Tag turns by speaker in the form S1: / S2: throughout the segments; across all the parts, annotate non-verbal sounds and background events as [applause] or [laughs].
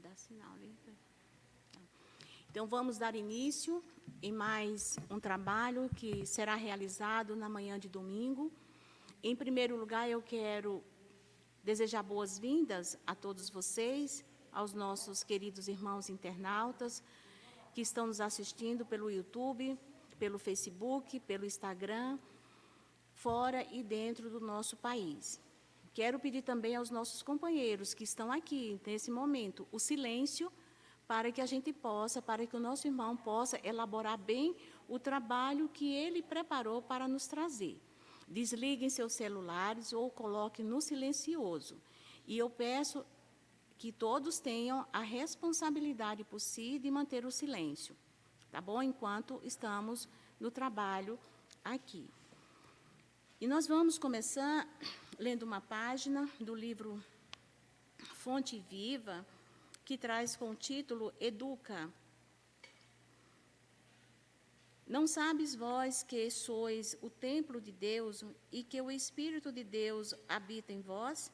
S1: dá sinal. Então, vamos dar início em mais um trabalho que será realizado na manhã de domingo. Em primeiro lugar, eu quero desejar boas-vindas a todos vocês, aos nossos queridos irmãos internautas que estão nos assistindo pelo YouTube, pelo Facebook, pelo Instagram, fora e dentro do nosso país. Quero pedir também aos nossos companheiros que estão aqui nesse momento o silêncio para que a gente possa, para que o nosso irmão possa elaborar bem o trabalho que ele preparou para nos trazer. Desliguem seus celulares ou coloquem no silencioso. E eu peço que todos tenham a responsabilidade por si de manter o silêncio, tá bom? Enquanto estamos no trabalho aqui. E nós vamos começar lendo uma página do livro Fonte Viva, que traz com o título Educa. Não sabes vós que sois o templo de Deus e que o Espírito de Deus habita em vós?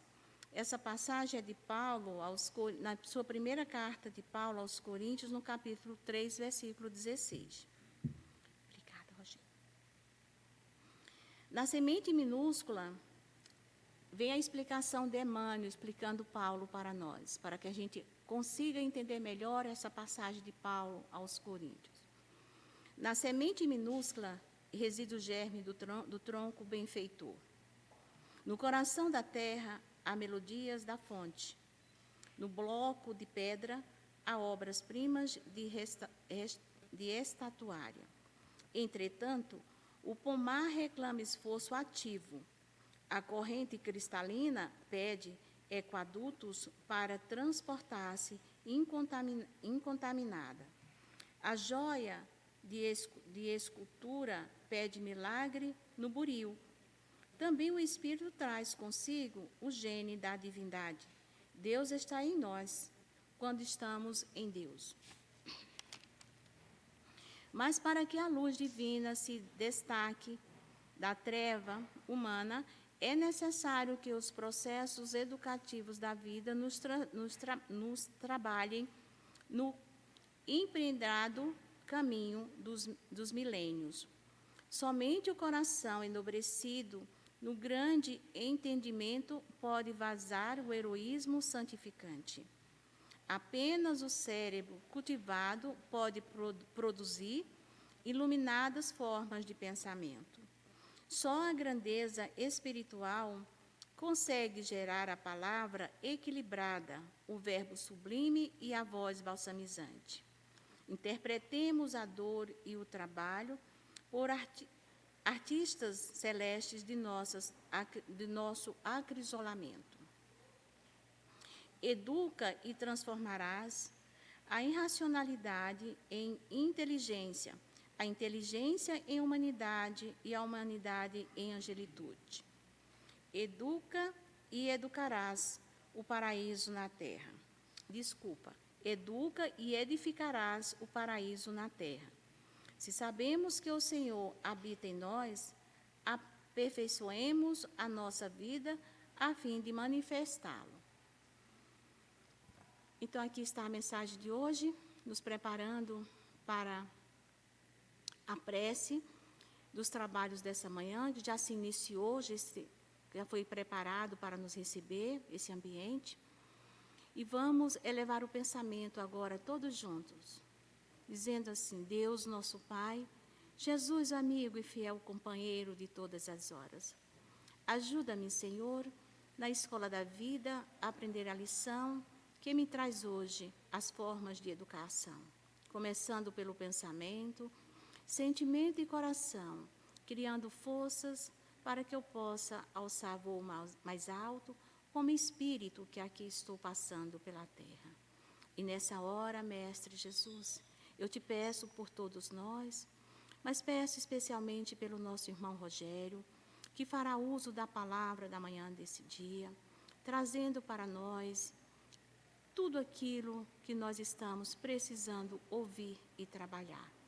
S1: Essa passagem é de Paulo, aos, na sua primeira carta de Paulo aos Coríntios, no capítulo 3, versículo 16. Obrigada, Rogério. Na semente minúscula, vem a explicação de Emmanuel, explicando Paulo para nós, para que a gente consiga entender melhor essa passagem de Paulo aos Coríntios. Na semente minúscula reside o germe do, tron do tronco benfeitor. No coração da terra há melodias da fonte. No bloco de pedra há obras-primas de, de estatuária. Entretanto, o pomar reclama esforço ativo a corrente cristalina pede equadutos para transportar-se incontaminada. A joia de, de escultura pede milagre no buril. Também o Espírito traz consigo o gene da divindade. Deus está em nós quando estamos em Deus. Mas para que a luz divina se destaque da treva humana, é necessário que os processos educativos da vida nos, tra nos, tra nos trabalhem no empreendado caminho dos, dos milênios. Somente o coração enobrecido no grande entendimento pode vazar o heroísmo santificante. Apenas o cérebro cultivado pode produzir iluminadas formas de pensamento. Só a grandeza espiritual consegue gerar a palavra equilibrada, o verbo sublime e a voz balsamizante. Interpretemos a dor e o trabalho por arti artistas celestes de, nossas, de nosso acrisolamento. Educa e transformarás a irracionalidade em inteligência a inteligência em humanidade e a humanidade em angelitude. Educa e educarás o paraíso na terra. Desculpa, educa e edificarás o paraíso na terra. Se sabemos que o Senhor habita em nós, aperfeiçoemos a nossa vida a fim de manifestá-lo. Então, aqui está a mensagem de hoje, nos preparando para a prece dos trabalhos dessa manhã, que já se iniciou, já, se, já foi preparado para nos receber esse ambiente. E vamos elevar o pensamento agora todos juntos, dizendo assim: Deus, nosso Pai, Jesus, amigo e fiel companheiro de todas as horas. Ajuda-me, Senhor, na escola da vida, a aprender a lição que me traz hoje as formas de educação, começando pelo pensamento, sentimento e coração, criando forças para que eu possa alçar voo mais alto, como espírito que aqui estou passando pela terra. E nessa hora, Mestre Jesus, eu te peço por todos nós, mas peço especialmente pelo nosso irmão Rogério, que fará uso da palavra da manhã desse dia, trazendo para nós tudo aquilo que nós estamos precisando ouvir e trabalhar.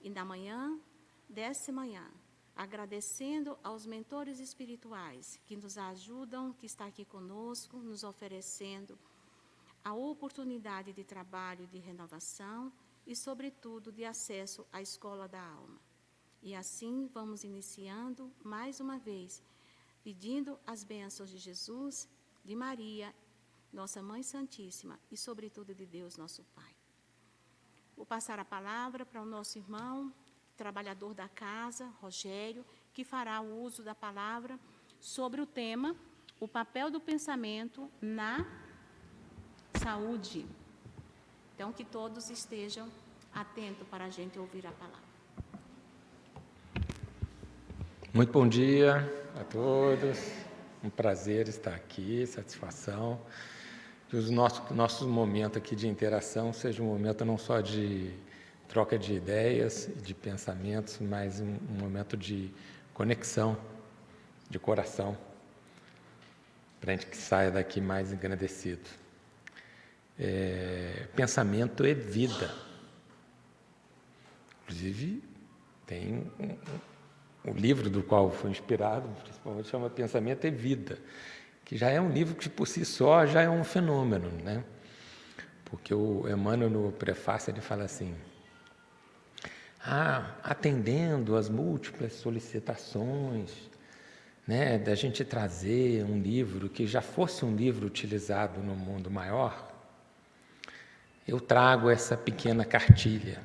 S1: E na manhã dessa manhã, agradecendo aos mentores espirituais que nos ajudam, que está aqui conosco, nos oferecendo a oportunidade de trabalho de renovação e, sobretudo, de acesso à escola da alma. E assim vamos iniciando mais uma vez, pedindo as bênçãos de Jesus, de Maria, nossa Mãe Santíssima e, sobretudo, de Deus, nosso Pai. Vou passar a palavra para o nosso irmão, trabalhador da casa, Rogério, que fará o uso da palavra sobre o tema o papel do pensamento na saúde. Então, que todos estejam atentos para a gente ouvir a palavra.
S2: Muito bom dia a todos. Um prazer estar aqui, satisfação. Que os nossos, nossos momentos aqui de interação seja um momento não só de troca de ideias, de pensamentos, mas um, um momento de conexão, de coração para a gente que saia daqui mais engrandecido. É, pensamento é vida. Inclusive, tem um, um, o livro do qual foi inspirado, principalmente, chama Pensamento é Vida, que já é um livro que, por si só, já é um fenômeno, né? Porque o Emmanuel, no prefácio, ele fala assim, ah, atendendo às múltiplas solicitações né, da gente trazer um livro que já fosse um livro utilizado no mundo maior, eu trago essa pequena cartilha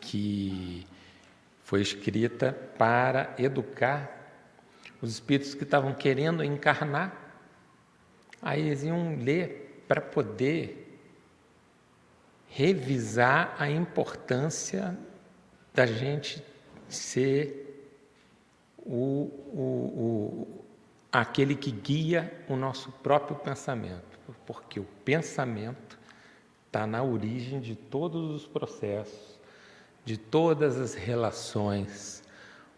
S2: que foi escrita para educar os espíritos que estavam querendo encarnar. Aí eles iam ler para poder revisar a importância da gente ser o, o, o, aquele que guia o nosso próprio pensamento, porque o pensamento está na origem de todos os processos, de todas as relações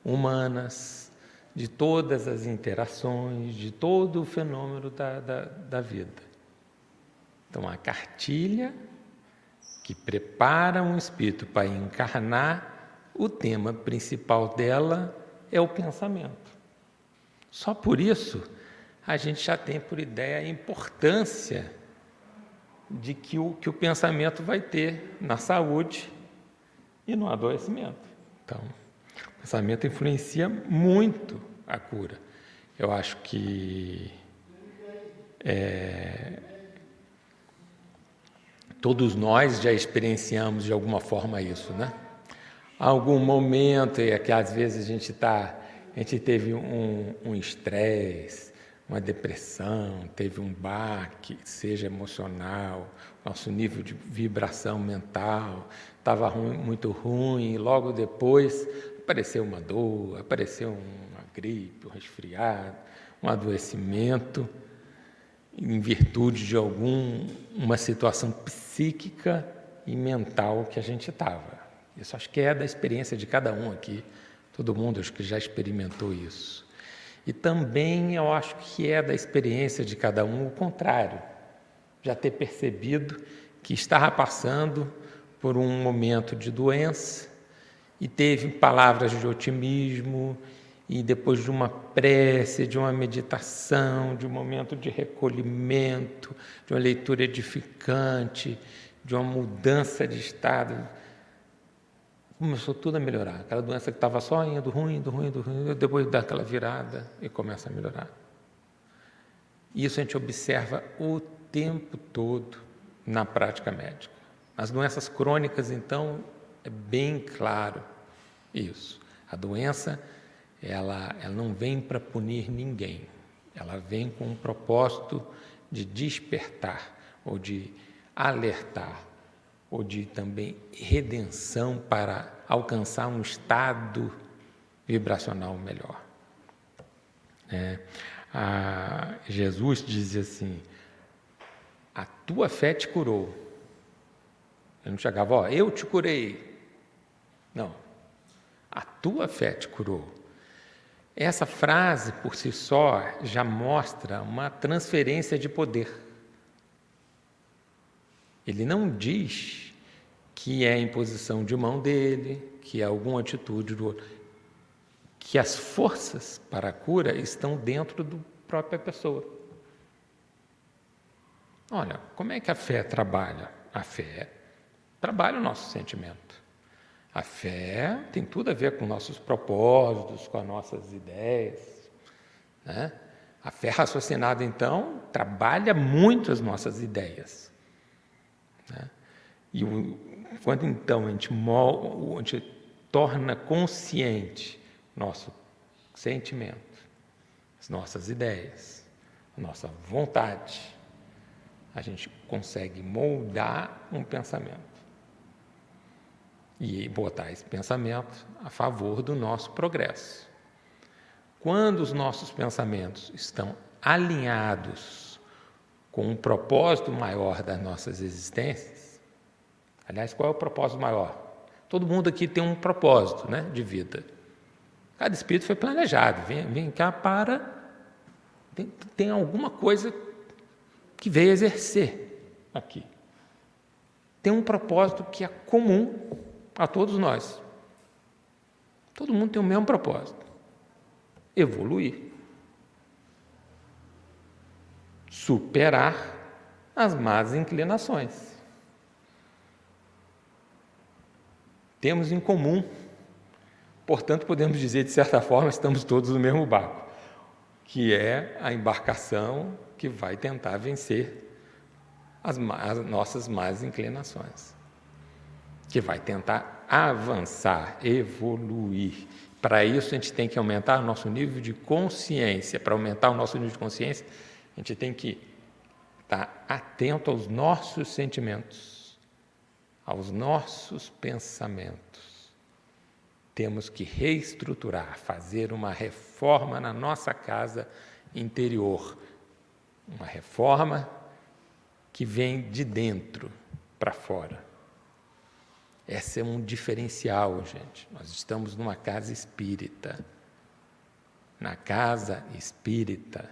S2: humanas, de todas as interações, de todo o fenômeno da, da, da vida. Então, a cartilha que prepara um espírito para encarnar, o tema principal dela é o pensamento. Só por isso a gente já tem por ideia a importância de que o, que o pensamento vai ter na saúde e no adoecimento. Então, o pensamento influencia muito a cura. Eu acho que é, todos nós já experienciamos de alguma forma isso, né? algum momento, é que às vezes a gente está, a gente teve um estresse, um uma depressão, teve um baque, seja emocional, nosso nível de vibração mental estava muito ruim, e logo depois apareceu uma dor, apareceu uma gripe, um resfriado, um adoecimento, em virtude de alguma situação psíquica e mental que a gente estava. Isso acho que é da experiência de cada um aqui. Todo mundo acho que já experimentou isso. E também eu acho que é da experiência de cada um o contrário. Já ter percebido que estava passando por um momento de doença e teve palavras de otimismo e depois de uma prece, de uma meditação, de um momento de recolhimento, de uma leitura edificante, de uma mudança de estado, começou tudo a melhorar. Aquela doença que estava só indo ruim, indo ruim, indo ruim, depois dá aquela virada e começa a melhorar. Isso a gente observa o tempo todo na prática médica. As doenças crônicas, então, é bem claro isso. A doença, ela, ela não vem para punir ninguém. Ela vem com um propósito de despertar ou de alertar ou de também redenção para alcançar um estado vibracional melhor. É, Jesus dizia assim: a tua fé te curou. Eu não chegava, ó, eu te curei. Não, a tua fé te curou. Essa frase por si só já mostra uma transferência de poder. Ele não diz que é a imposição de mão dele, que é alguma atitude do outro, que as forças para a cura estão dentro da própria pessoa. Olha, como é que a fé trabalha? A fé trabalha o nosso sentimento. A fé tem tudo a ver com nossos propósitos, com as nossas ideias. Né? A fé raciocinada, então, trabalha muito as nossas ideias. Né? E o, quando então a gente, a gente torna consciente nosso sentimento, as nossas ideias, a nossa vontade, a gente consegue moldar um pensamento e botar esse pensamento a favor do nosso progresso. Quando os nossos pensamentos estão alinhados com um propósito maior das nossas existências, aliás, qual é o propósito maior? Todo mundo aqui tem um propósito né, de vida. Cada espírito foi planejado, vem, vem cá para. Tem, tem alguma coisa que veio exercer aqui. Tem um propósito que é comum a todos nós. Todo mundo tem o mesmo propósito: evoluir, superar as más inclinações. Temos em comum, portanto, podemos dizer, de certa forma, estamos todos no mesmo barco, que é a embarcação que vai tentar vencer as, as nossas más inclinações que vai tentar avançar, evoluir. Para isso, a gente tem que aumentar o nosso nível de consciência. Para aumentar o nosso nível de consciência, a gente tem que estar atento aos nossos sentimentos, aos nossos pensamentos. Temos que reestruturar, fazer uma reforma na nossa casa interior. Uma reforma que vem de dentro para fora. Esse é um diferencial, gente. Nós estamos numa casa espírita. Na casa espírita,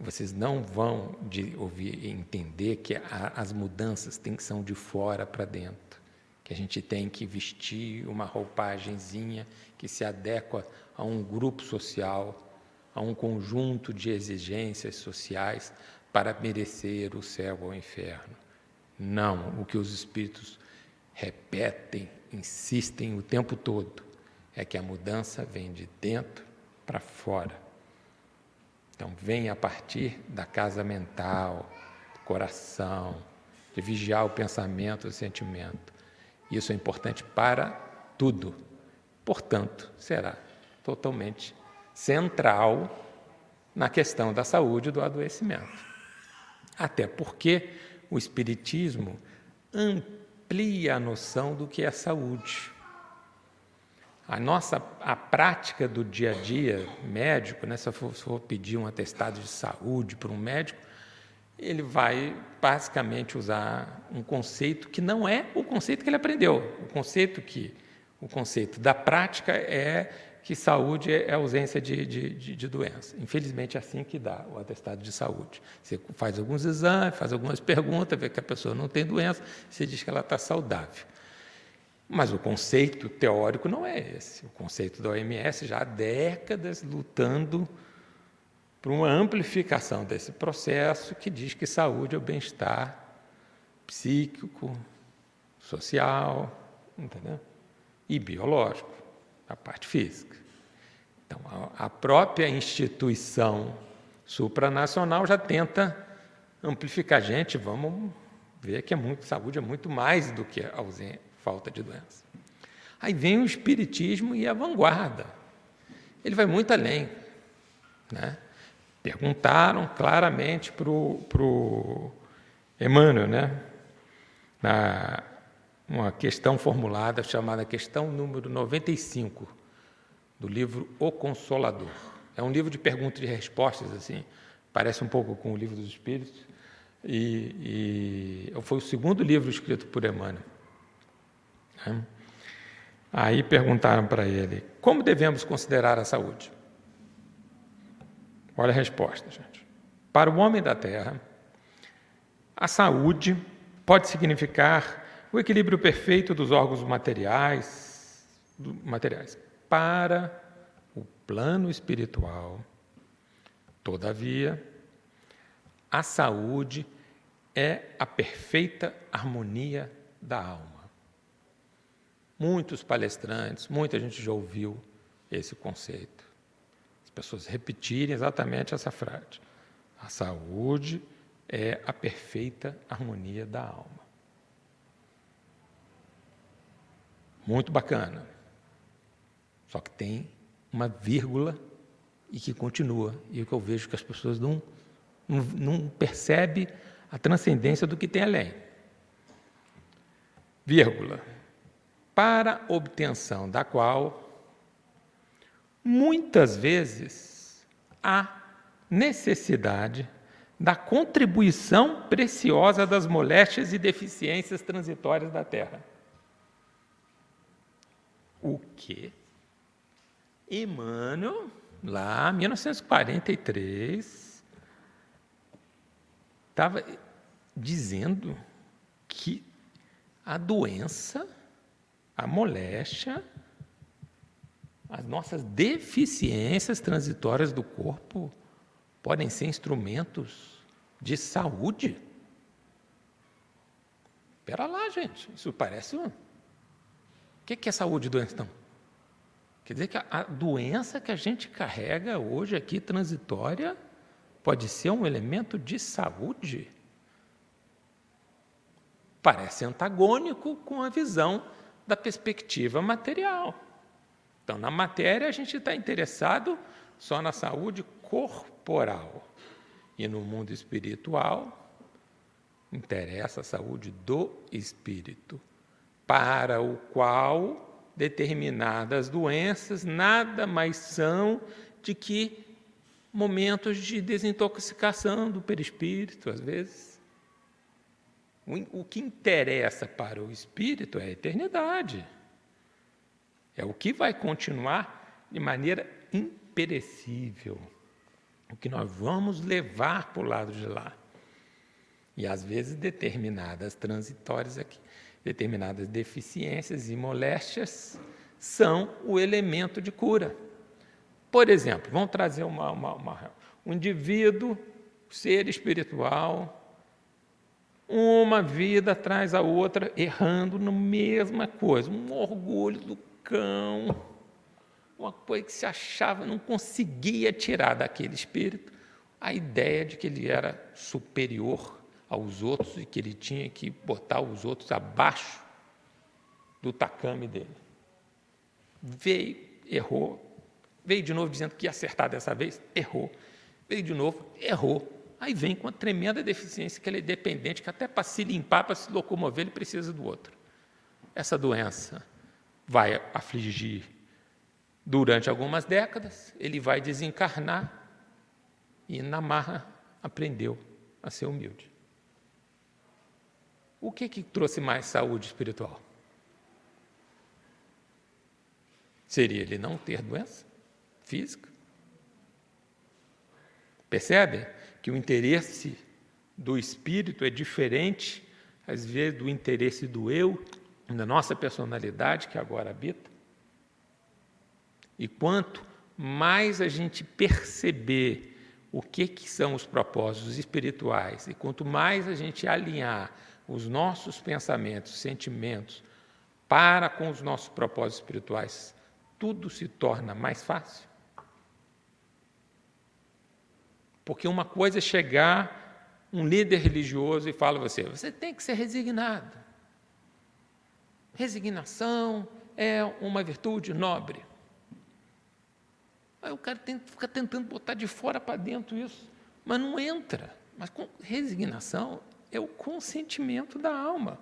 S2: vocês não vão de ouvir entender que a, as mudanças têm que são de fora para dentro, que a gente tem que vestir uma roupagenzinha que se adequa a um grupo social, a um conjunto de exigências sociais para merecer o céu ou o inferno. Não, o que os espíritos repetem, insistem o tempo todo, é que a mudança vem de dentro para fora. Então, vem a partir da casa mental, do coração, de vigiar o pensamento, o sentimento. Isso é importante para tudo. Portanto, será totalmente central na questão da saúde e do adoecimento. Até porque o Espiritismo amplia amplia a noção do que é saúde. A nossa a prática do dia a dia médico, né, se eu for, se for pedir um atestado de saúde para um médico, ele vai basicamente usar um conceito que não é o conceito que ele aprendeu. O conceito que o conceito da prática é que saúde é ausência de, de, de, de, doença. Infelizmente, é assim que dá o atestado de saúde. Você faz alguns exames, faz algumas perguntas, vê que a pessoa não tem doença, você diz que ela está saudável. Mas o conceito teórico não é esse. O conceito da OMS já há décadas lutando por uma amplificação desse processo que diz que saúde é o bem-estar psíquico, social, entendeu? E biológico a parte física. Então, a, própria instituição supranacional já tenta amplificar. Gente, vamos ver que é muito, saúde é muito mais do que a ausência, falta de doença. Aí vem o espiritismo e a vanguarda. Ele vai muito além. Né? Perguntaram claramente para o Emmanuel, né? na uma questão formulada chamada questão número 95 do livro O Consolador. É um livro de perguntas e respostas assim, parece um pouco com o livro dos Espíritos e, e foi o segundo livro escrito por Emmanuel. Né? Aí perguntaram para ele como devemos considerar a saúde. Olha a resposta, gente. Para o homem da Terra, a saúde pode significar o equilíbrio perfeito dos órgãos materiais, materiais para o plano espiritual. Todavia, a saúde é a perfeita harmonia da alma. Muitos palestrantes, muita gente já ouviu esse conceito. As pessoas repetirem exatamente essa frase. A saúde é a perfeita harmonia da alma. Muito bacana. Só que tem uma vírgula e que continua. E o que eu vejo que as pessoas não, não, não percebem a transcendência do que tem além. Vírgula. Para obtenção da qual, muitas vezes, há necessidade da contribuição preciosa das moléstias e deficiências transitórias da Terra. O quê? Emmanuel, lá, 1943, estava dizendo que a doença, a moléstia, as nossas deficiências transitórias do corpo podem ser instrumentos de saúde. Espera lá, gente, isso parece um. O que é saúde e doença, então? Quer dizer que a doença que a gente carrega hoje aqui, transitória, pode ser um elemento de saúde? Parece antagônico com a visão da perspectiva material. Então, na matéria, a gente está interessado só na saúde corporal. E no mundo espiritual, interessa a saúde do espírito, para o qual determinadas doenças nada mais são de que momentos de desintoxicação do perispírito, às vezes. O que interessa para o espírito é a eternidade. É o que vai continuar de maneira imperecível. O que nós vamos levar para o lado de lá. E às vezes determinadas transitórias aqui determinadas deficiências e moléstias são o elemento de cura. Por exemplo, vamos trazer uma, uma, uma, um indivíduo, ser espiritual, uma vida atrás da outra, errando na mesma coisa, um orgulho do cão, uma coisa que se achava, não conseguia tirar daquele espírito a ideia de que ele era superior aos outros e que ele tinha que botar os outros abaixo do tacame dele. Veio, errou, veio de novo dizendo que ia acertar dessa vez, errou. Veio de novo, errou. Aí vem com uma tremenda deficiência que ele é dependente, que até para se limpar, para se locomover, ele precisa do outro. Essa doença vai afligir durante algumas décadas, ele vai desencarnar e na marra aprendeu a ser humilde. O que, que trouxe mais saúde espiritual? Seria ele não ter doença física? Percebe que o interesse do espírito é diferente, às vezes, do interesse do eu, da nossa personalidade que agora habita? E quanto mais a gente perceber o que, que são os propósitos espirituais, e quanto mais a gente alinhar os nossos pensamentos, sentimentos, para com os nossos propósitos espirituais, tudo se torna mais fácil. Porque uma coisa é chegar um líder religioso e fala a você, você tem que ser resignado. Resignação é uma virtude nobre. Aí o cara tem, fica tentando botar de fora para dentro isso, mas não entra. Mas com resignação é o consentimento da alma.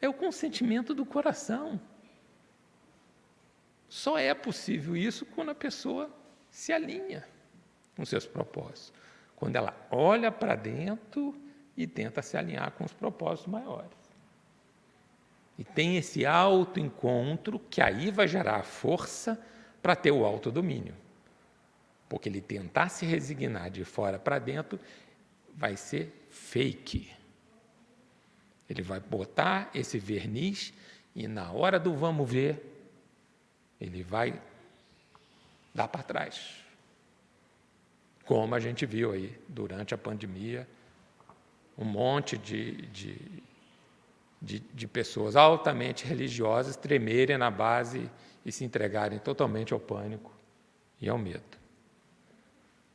S2: É o consentimento do coração. Só é possível isso quando a pessoa se alinha com seus propósitos. Quando ela olha para dentro e tenta se alinhar com os propósitos maiores. E tem esse autoencontro que aí vai gerar força para ter o autodomínio. Porque ele tentar se resignar de fora para dentro vai ser fake. Ele vai botar esse verniz e na hora do vamos ver, ele vai dar para trás. como a gente viu aí durante a pandemia, um monte de, de, de, de pessoas altamente religiosas tremerem na base e se entregarem totalmente ao pânico e ao medo.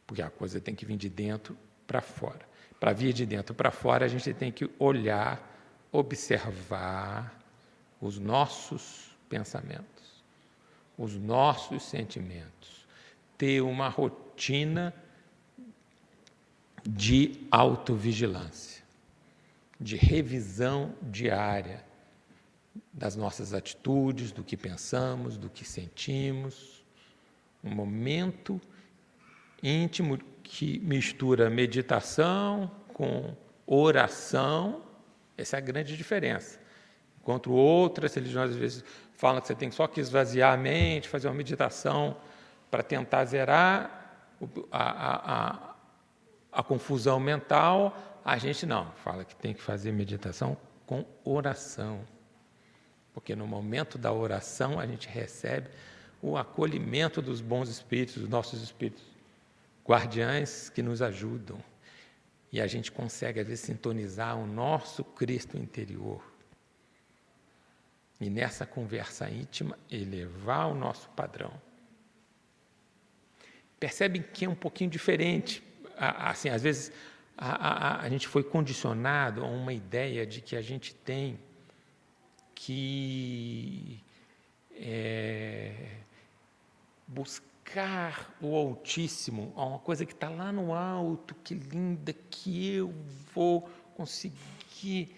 S2: Porque a coisa tem que vir de dentro para fora. Para vir de dentro para fora, a gente tem que olhar, observar os nossos pensamentos, os nossos sentimentos, ter uma rotina de autovigilância, de revisão diária das nossas atitudes, do que pensamos, do que sentimos, um momento íntimo que mistura meditação com oração, essa é a grande diferença. Enquanto outras religiões às vezes falam que você tem só que esvaziar a mente, fazer uma meditação para tentar zerar a, a, a, a confusão mental, a gente não, fala que tem que fazer meditação com oração. Porque no momento da oração a gente recebe o acolhimento dos bons espíritos, dos nossos espíritos guardiães que nos ajudam. E a gente consegue, às vezes, sintonizar o nosso Cristo interior. E nessa conversa íntima, elevar o nosso padrão. Percebem que é um pouquinho diferente. Assim, às vezes, a, a, a gente foi condicionado a uma ideia de que a gente tem que é, buscar buscar o Altíssimo, uma coisa que está lá no alto, que linda, que eu vou conseguir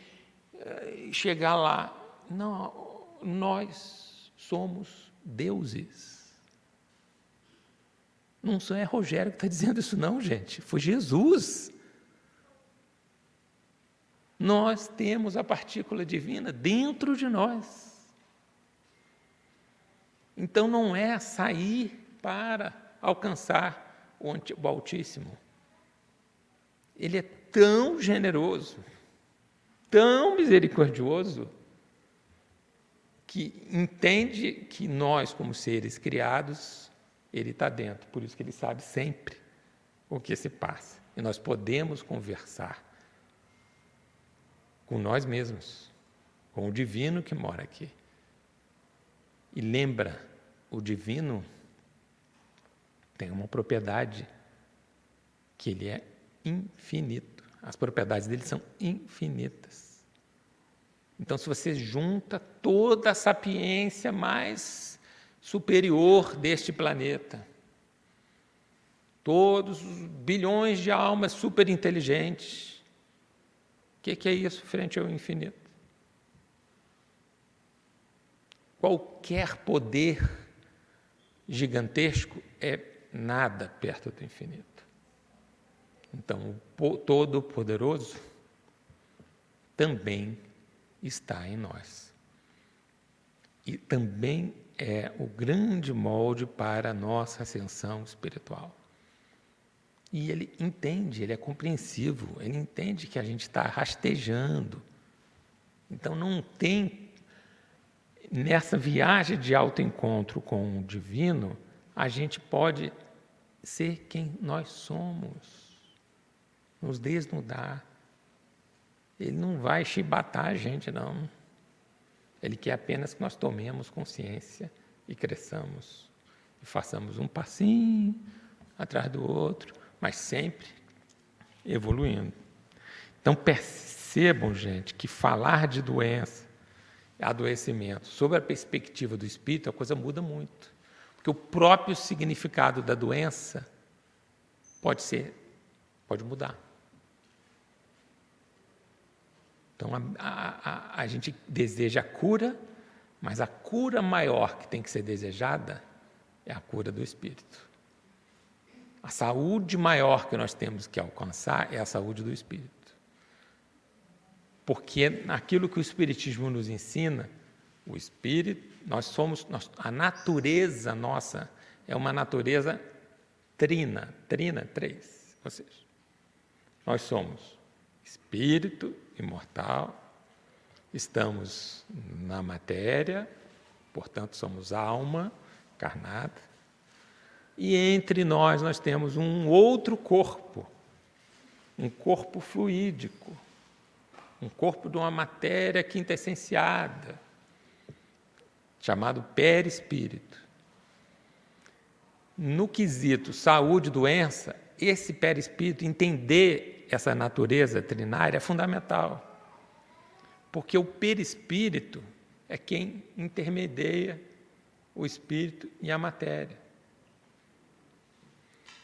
S2: eh, chegar lá. Não, nós somos deuses. Não é Rogério que está dizendo isso, não, gente. Foi Jesus. Nós temos a partícula divina dentro de nós. Então não é sair para alcançar o Altíssimo. Ele é tão generoso, tão misericordioso, que entende que nós, como seres criados, ele está dentro. Por isso que ele sabe sempre o que se passa. E nós podemos conversar com nós mesmos, com o divino que mora aqui. E lembra, o divino tem uma propriedade que ele é infinito. As propriedades dele são infinitas. Então, se você junta toda a sapiência mais superior deste planeta, todos os bilhões de almas superinteligentes, o que, que é isso frente ao infinito? Qualquer poder gigantesco é nada perto do infinito. Então, o Todo-Poderoso também está em nós. E também é o grande molde para a nossa ascensão espiritual. E ele entende, ele é compreensivo, ele entende que a gente está rastejando. Então não tem, nessa viagem de autoencontro com o divino, a gente pode ser quem nós somos, nos desnudar. Ele não vai chibatar a gente, não. Ele quer apenas que nós tomemos consciência e cresçamos. E façamos um passinho atrás do outro, mas sempre evoluindo. Então percebam, gente, que falar de doença, adoecimento, sob a perspectiva do espírito, a coisa muda muito que o próprio significado da doença pode ser, pode mudar. Então a, a, a, a gente deseja a cura, mas a cura maior que tem que ser desejada é a cura do espírito. A saúde maior que nós temos que alcançar é a saúde do espírito. Porque aquilo que o Espiritismo nos ensina, o espírito, nós somos, nós, a natureza nossa é uma natureza trina, trina, três. Ou seja, nós somos espírito imortal, estamos na matéria, portanto, somos alma carnada, e entre nós nós temos um outro corpo, um corpo fluídico, um corpo de uma matéria quintessenciada, chamado perispírito. No quesito saúde e doença, esse perispírito, entender essa natureza trinária é fundamental. Porque o perispírito é quem intermedia o espírito e a matéria.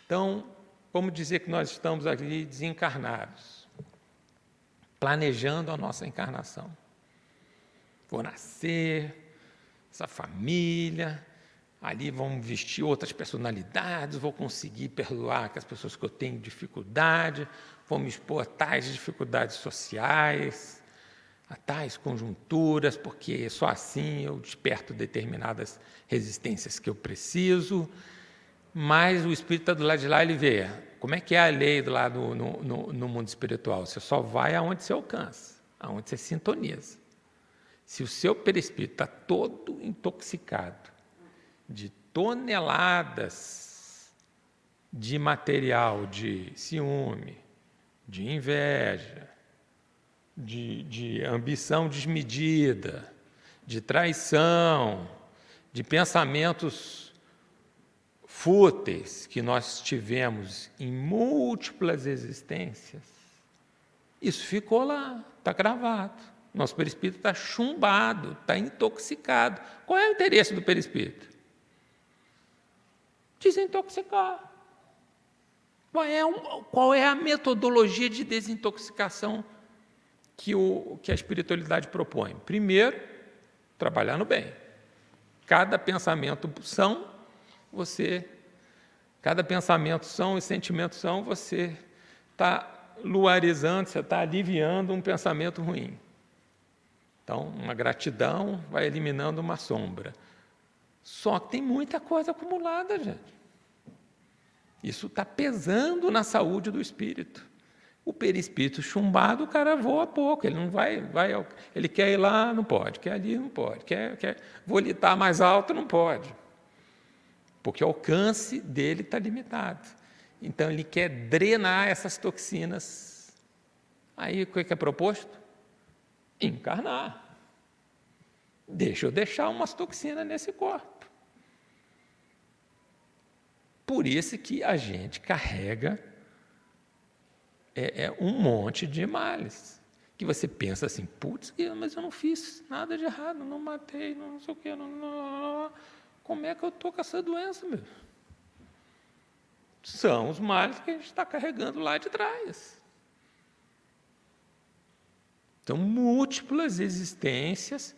S2: Então, vamos dizer que nós estamos aqui desencarnados, planejando a nossa encarnação. Vou nascer, essa família, ali vão vestir outras personalidades, vou conseguir perdoar as pessoas que eu tenho dificuldade, vou me expor a tais dificuldades sociais, a tais conjunturas, porque só assim eu desperto determinadas resistências que eu preciso. Mas o espírito está do lado de lá, ele vê como é que é a lei do lado no, no, no mundo espiritual. Você só vai aonde você alcança, aonde você sintoniza. Se o seu perispírito está todo intoxicado de toneladas de material de ciúme, de inveja, de, de ambição desmedida, de traição, de pensamentos fúteis que nós tivemos em múltiplas existências, isso ficou lá, está gravado. Nosso perispírito está chumbado, está intoxicado. Qual é o interesse do perispírito? Desintoxicar. Qual é, um, qual é a metodologia de desintoxicação que, o, que a espiritualidade propõe? Primeiro, trabalhar no bem. Cada pensamento são, você. Cada pensamento são e sentimento são, você está luarizando, você está aliviando um pensamento ruim. Então, uma gratidão vai eliminando uma sombra. Só que tem muita coisa acumulada, gente. Isso está pesando na saúde do espírito. O perispírito chumbado, o cara voa pouco, ele não vai, vai, ele quer ir lá, não pode, quer ali, não pode, quer, quer volitar mais alto, não pode. Porque o alcance dele está limitado. Então ele quer drenar essas toxinas. Aí o que é, é proposto? Encarnar. Deixa eu deixar umas toxinas nesse corpo. Por isso que a gente carrega é, é um monte de males. Que você pensa assim, putz, mas eu não fiz nada de errado, não matei, não sei o quê, não, não, não, como é que eu estou com essa doença, meu? São os males que a gente está carregando lá de trás. Então, múltiplas existências.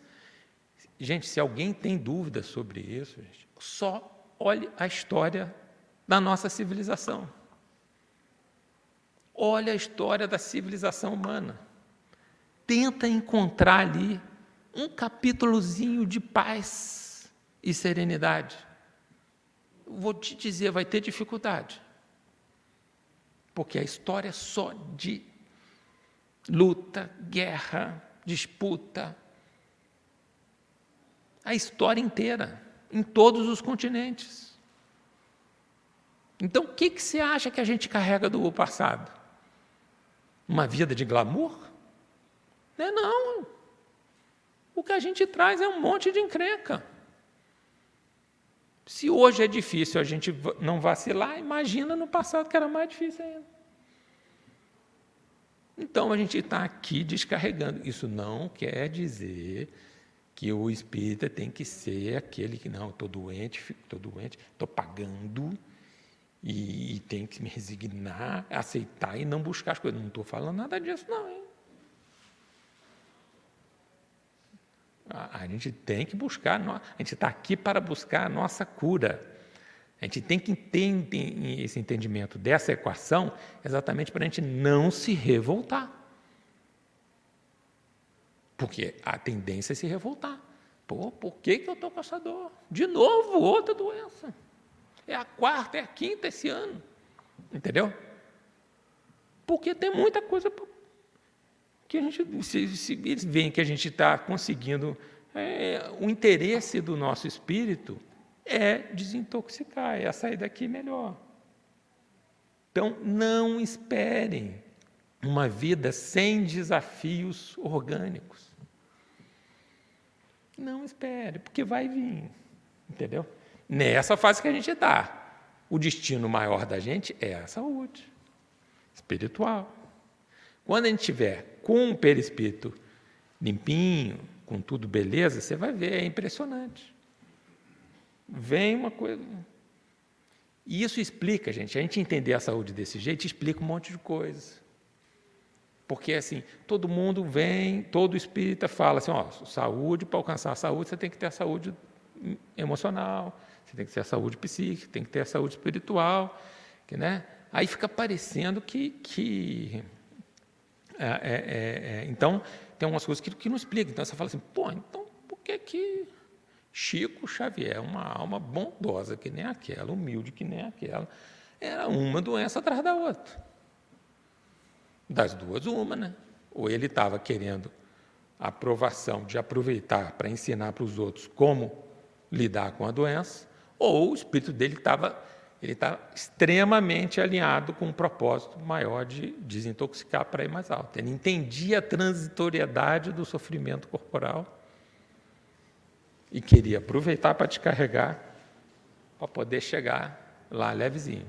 S2: Gente, se alguém tem dúvida sobre isso, gente, só olhe a história da nossa civilização. Olha a história da civilização humana. Tenta encontrar ali um capítulozinho de paz e serenidade. Vou te dizer, vai ter dificuldade. Porque a história é só de luta, guerra, disputa. A história inteira, em todos os continentes. Então, o que, que você acha que a gente carrega do passado? Uma vida de glamour? Não é não. O que a gente traz é um monte de encrenca. Se hoje é difícil a gente não vacilar, imagina no passado que era mais difícil ainda. Então a gente está aqui descarregando. Isso não quer dizer que o espírita tem que ser aquele que não, estou doente, estou doente, estou pagando e, e tem que me resignar, aceitar e não buscar as coisas. Não estou falando nada disso, não. Hein? A, a gente tem que buscar, a gente está aqui para buscar a nossa cura. A gente tem que ter esse entendimento dessa equação exatamente para a gente não se revoltar. Porque a tendência é se revoltar. Pô, por que, que eu estou com essa dor? De novo, outra doença. É a quarta, é a quinta esse ano. Entendeu? Porque tem muita coisa que a gente, se, se eles veem que a gente está conseguindo, é, o interesse do nosso espírito é desintoxicar, é sair daqui melhor. Então, não esperem uma vida sem desafios orgânicos. Não espere, porque vai vir, entendeu? Nessa fase que a gente está. O destino maior da gente é a saúde espiritual. Quando a gente tiver com o perispírito limpinho, com tudo beleza, você vai ver, é impressionante. Vem uma coisa. E isso explica, gente, a gente entender a saúde desse jeito explica um monte de coisas. Porque, assim, todo mundo vem, todo espírita fala assim: ó, saúde, para alcançar a saúde, você tem que ter a saúde emocional, você tem que ter a saúde psíquica, tem que ter a saúde espiritual. Que, né? Aí fica parecendo que. que é, é, é, é então, tem umas coisas que, que não explicam. Então, você fala assim: pô, então por que que Chico Xavier, uma alma bondosa que nem aquela, humilde que nem aquela, era uma doença atrás da outra? Das duas, uma, né? Ou ele estava querendo a aprovação de aproveitar para ensinar para os outros como lidar com a doença, ou o espírito dele estava ele está extremamente alinhado com um propósito maior de desintoxicar para ir mais alto. Ele entendia a transitoriedade do sofrimento corporal e queria aproveitar para descarregar para poder chegar lá levezinho.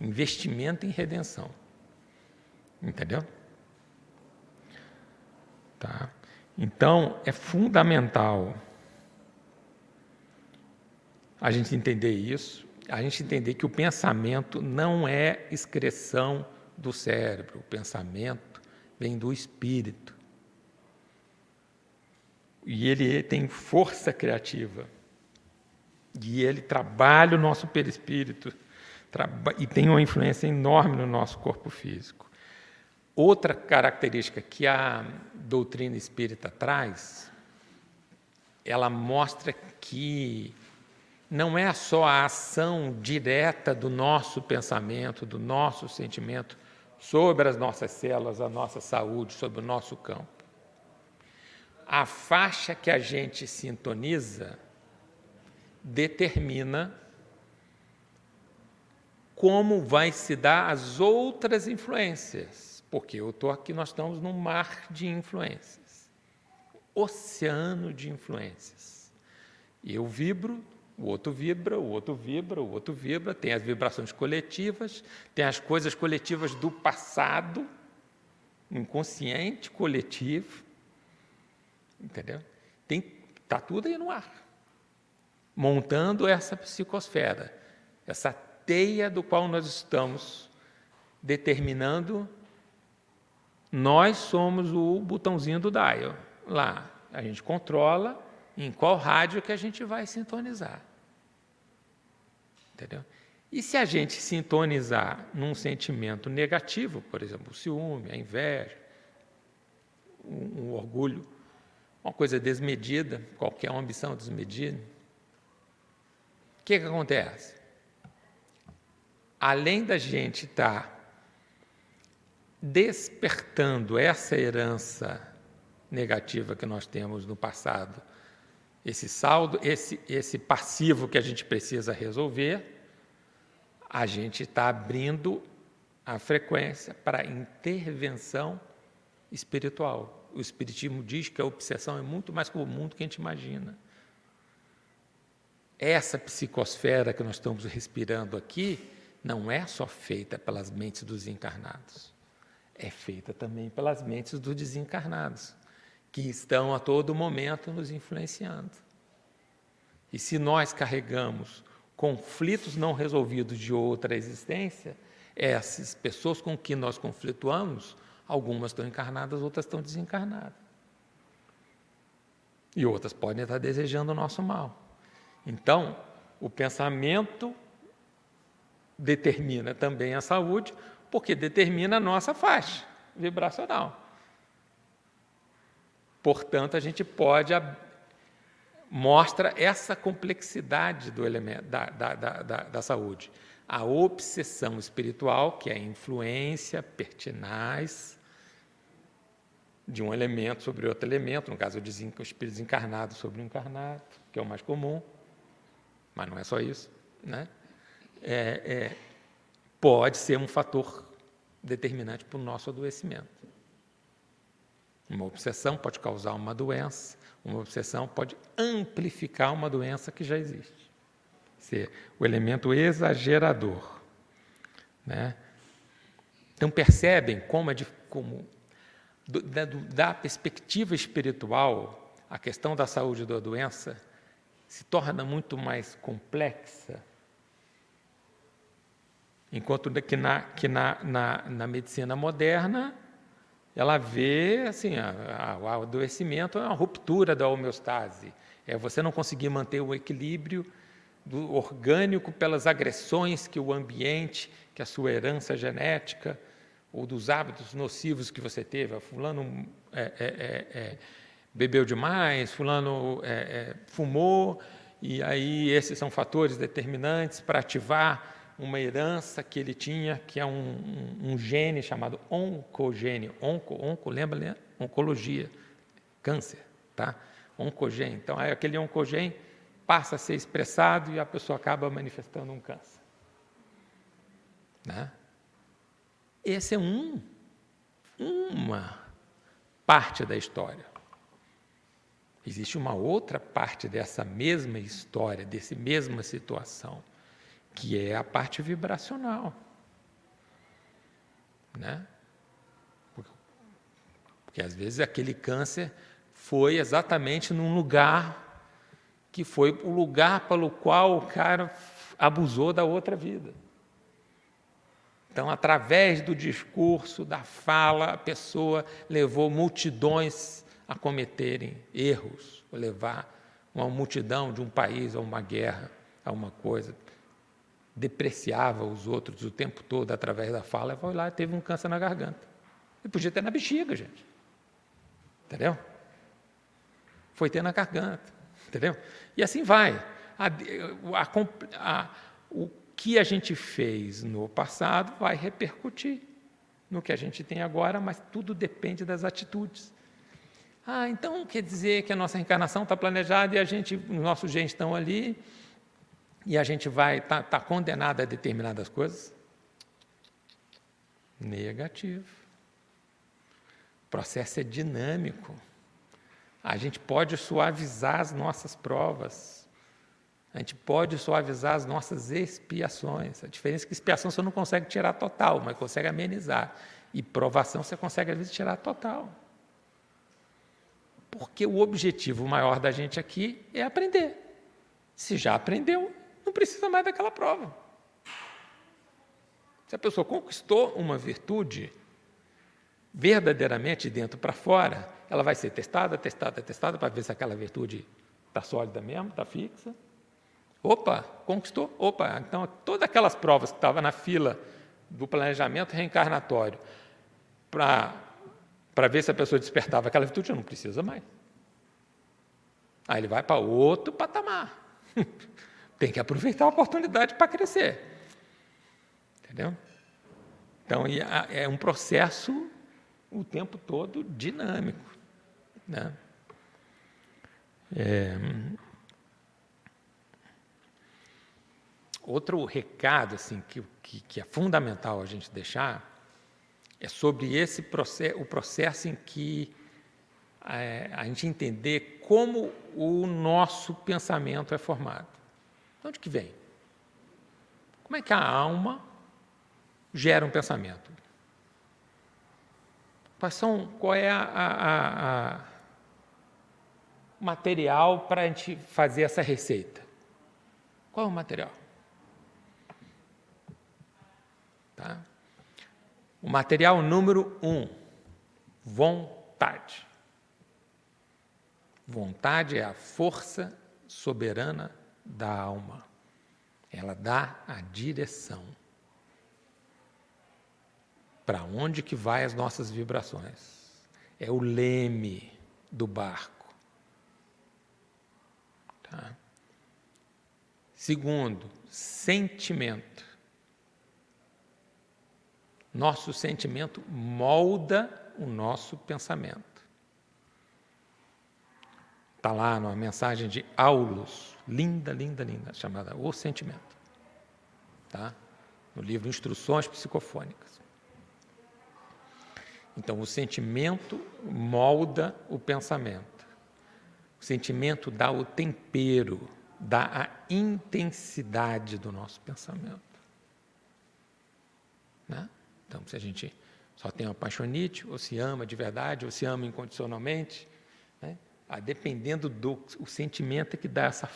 S2: Investimento em redenção. Entendeu? Tá? Então, é fundamental a gente entender isso, a gente entender que o pensamento não é excreção do cérebro, o pensamento vem do espírito. E ele tem força criativa. E ele trabalha o nosso perispírito e tem uma influência enorme no nosso corpo físico. Outra característica que a doutrina espírita traz, ela mostra que não é só a ação direta do nosso pensamento, do nosso sentimento sobre as nossas células, a nossa saúde, sobre o nosso campo. A faixa que a gente sintoniza determina como vai se dar as outras influências porque eu estou aqui, nós estamos num mar de influências, oceano de influências. Eu vibro, o outro vibra, o outro vibra, o outro vibra, tem as vibrações coletivas, tem as coisas coletivas do passado, inconsciente coletivo, entendeu? Tem tá tudo aí no ar. Montando essa psicosfera, essa teia do qual nós estamos determinando nós somos o botãozinho do dial. Lá, a gente controla em qual rádio que a gente vai sintonizar. Entendeu? E se a gente sintonizar num sentimento negativo, por exemplo, o ciúme, a inveja, um, um orgulho, uma coisa desmedida, qualquer ambição desmedida, o que, que acontece? Além da gente estar tá despertando essa herança negativa que nós temos no passado, esse saldo, esse, esse passivo que a gente precisa resolver, a gente está abrindo a frequência para intervenção espiritual. O Espiritismo diz que a obsessão é muito mais comum do que a gente imagina. Essa psicosfera que nós estamos respirando aqui não é só feita pelas mentes dos encarnados é feita também pelas mentes dos desencarnados, que estão a todo momento nos influenciando. E se nós carregamos conflitos não resolvidos de outra existência, essas pessoas com que nós conflituamos, algumas estão encarnadas, outras estão desencarnadas. E outras podem estar desejando o nosso mal. Então, o pensamento determina também a saúde, porque determina a nossa faixa vibracional. Portanto, a gente pode mostra essa complexidade do elemento da, da, da, da, saúde. A obsessão espiritual, que é influência pertinaz de um elemento sobre outro elemento, no caso, o espírito desencarnado sobre o encarnado, que é o mais comum. mas não é só isso, né? É, é, pode ser um fator determinante para o nosso adoecimento. Uma obsessão pode causar uma doença, uma obsessão pode amplificar uma doença que já existe. Ser o elemento exagerador. Né? Então percebem como, é de, como da, do, da perspectiva espiritual, a questão da saúde da doença se torna muito mais complexa, enquanto que na, que na, na, na medicina moderna ela vê assim, a, a, o adoecimento é uma ruptura da homeostase, é você não conseguir manter o equilíbrio do orgânico pelas agressões que o ambiente, que a sua herança genética ou dos hábitos nocivos que você teve. Fulano é, é, é, é bebeu demais, fulano é, fumou, e aí esses são fatores determinantes para ativar uma herança que ele tinha, que é um, um, um gene chamado oncogênio. Onco, onco, lembra? Né? Oncologia, câncer, tá? Oncogênio. Então, aí aquele oncogênio passa a ser expressado e a pessoa acaba manifestando um câncer. Né? Esse é um, uma parte da história. Existe uma outra parte dessa mesma história, dessa mesma situação, que é a parte vibracional. Né? Porque, às vezes aquele câncer foi exatamente num lugar que foi o lugar pelo qual o cara abusou da outra vida. Então, através do discurso, da fala, a pessoa levou multidões a cometerem erros, ou levar uma multidão de um país a uma guerra, a uma coisa. Depreciava os outros o tempo todo através da fala, e foi lá e teve um câncer na garganta. E podia ter na bexiga, gente. Entendeu? Foi ter na garganta. Entendeu? E assim vai. A, a, a, o que a gente fez no passado vai repercutir no que a gente tem agora, mas tudo depende das atitudes. Ah, então quer dizer que a nossa reencarnação está planejada e a gente, os nossos genes estão ali e a gente vai estar tá, tá condenado a determinadas coisas? Negativo. O processo é dinâmico. A gente pode suavizar as nossas provas a gente pode suavizar as nossas expiações. A diferença é que expiação você não consegue tirar total, mas consegue amenizar. E provação você consegue, às vezes, tirar total. Porque o objetivo maior da gente aqui é aprender. Se já aprendeu, não precisa mais daquela prova. Se a pessoa conquistou uma virtude, verdadeiramente dentro para fora, ela vai ser testada, testada, testada, para ver se aquela virtude está sólida mesmo, está fixa. Opa, conquistou? Opa, então todas aquelas provas que estavam na fila do planejamento reencarnatório para ver se a pessoa despertava aquela virtude, não precisa mais. Aí ele vai para outro patamar. [laughs] Tem que aproveitar a oportunidade para crescer. Entendeu? Então é um processo o tempo todo dinâmico. Né? É, Outro recado assim que, que, que, é fundamental a gente deixar é sobre esse processo, o processo em que é, a gente entender como o nosso pensamento é formado. De onde que vem? Como é que a alma gera um pensamento? Quais são, qual é a, a, a material para a gente fazer essa receita? Qual é o material? Tá? O material número um, vontade. Vontade é a força soberana da alma. Ela dá a direção. Para onde que vai as nossas vibrações? É o leme do barco. Tá? Segundo, sentimento. Nosso sentimento molda o nosso pensamento. Está lá numa mensagem de Aulus, linda, linda, linda, chamada O Sentimento. Tá? No livro Instruções Psicofônicas. Então, o sentimento molda o pensamento. O sentimento dá o tempero, dá a intensidade do nosso pensamento. Né? Então, se a gente só tem uma paixonite, ou se ama de verdade, ou se ama incondicionalmente, né? ah, dependendo do o sentimento é que dá essa,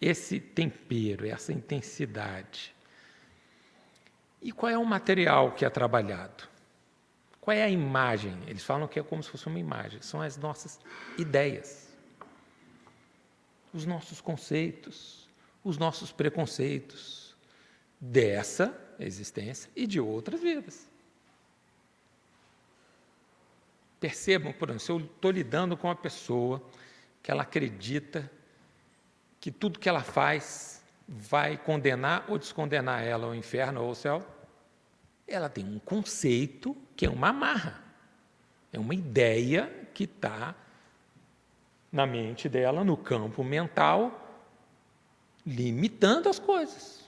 S2: esse tempero, essa intensidade. E qual é o material que é trabalhado? Qual é a imagem? Eles falam que é como se fosse uma imagem. São as nossas ideias, os nossos conceitos, os nossos preconceitos dessa existência e de outras vidas. Percebam, por exemplo, se eu estou lidando com uma pessoa que ela acredita que tudo que ela faz vai condenar ou descondenar ela ao inferno ou ao céu, ela tem um conceito que é uma amarra, é uma ideia que está na mente dela, no campo mental, limitando as coisas.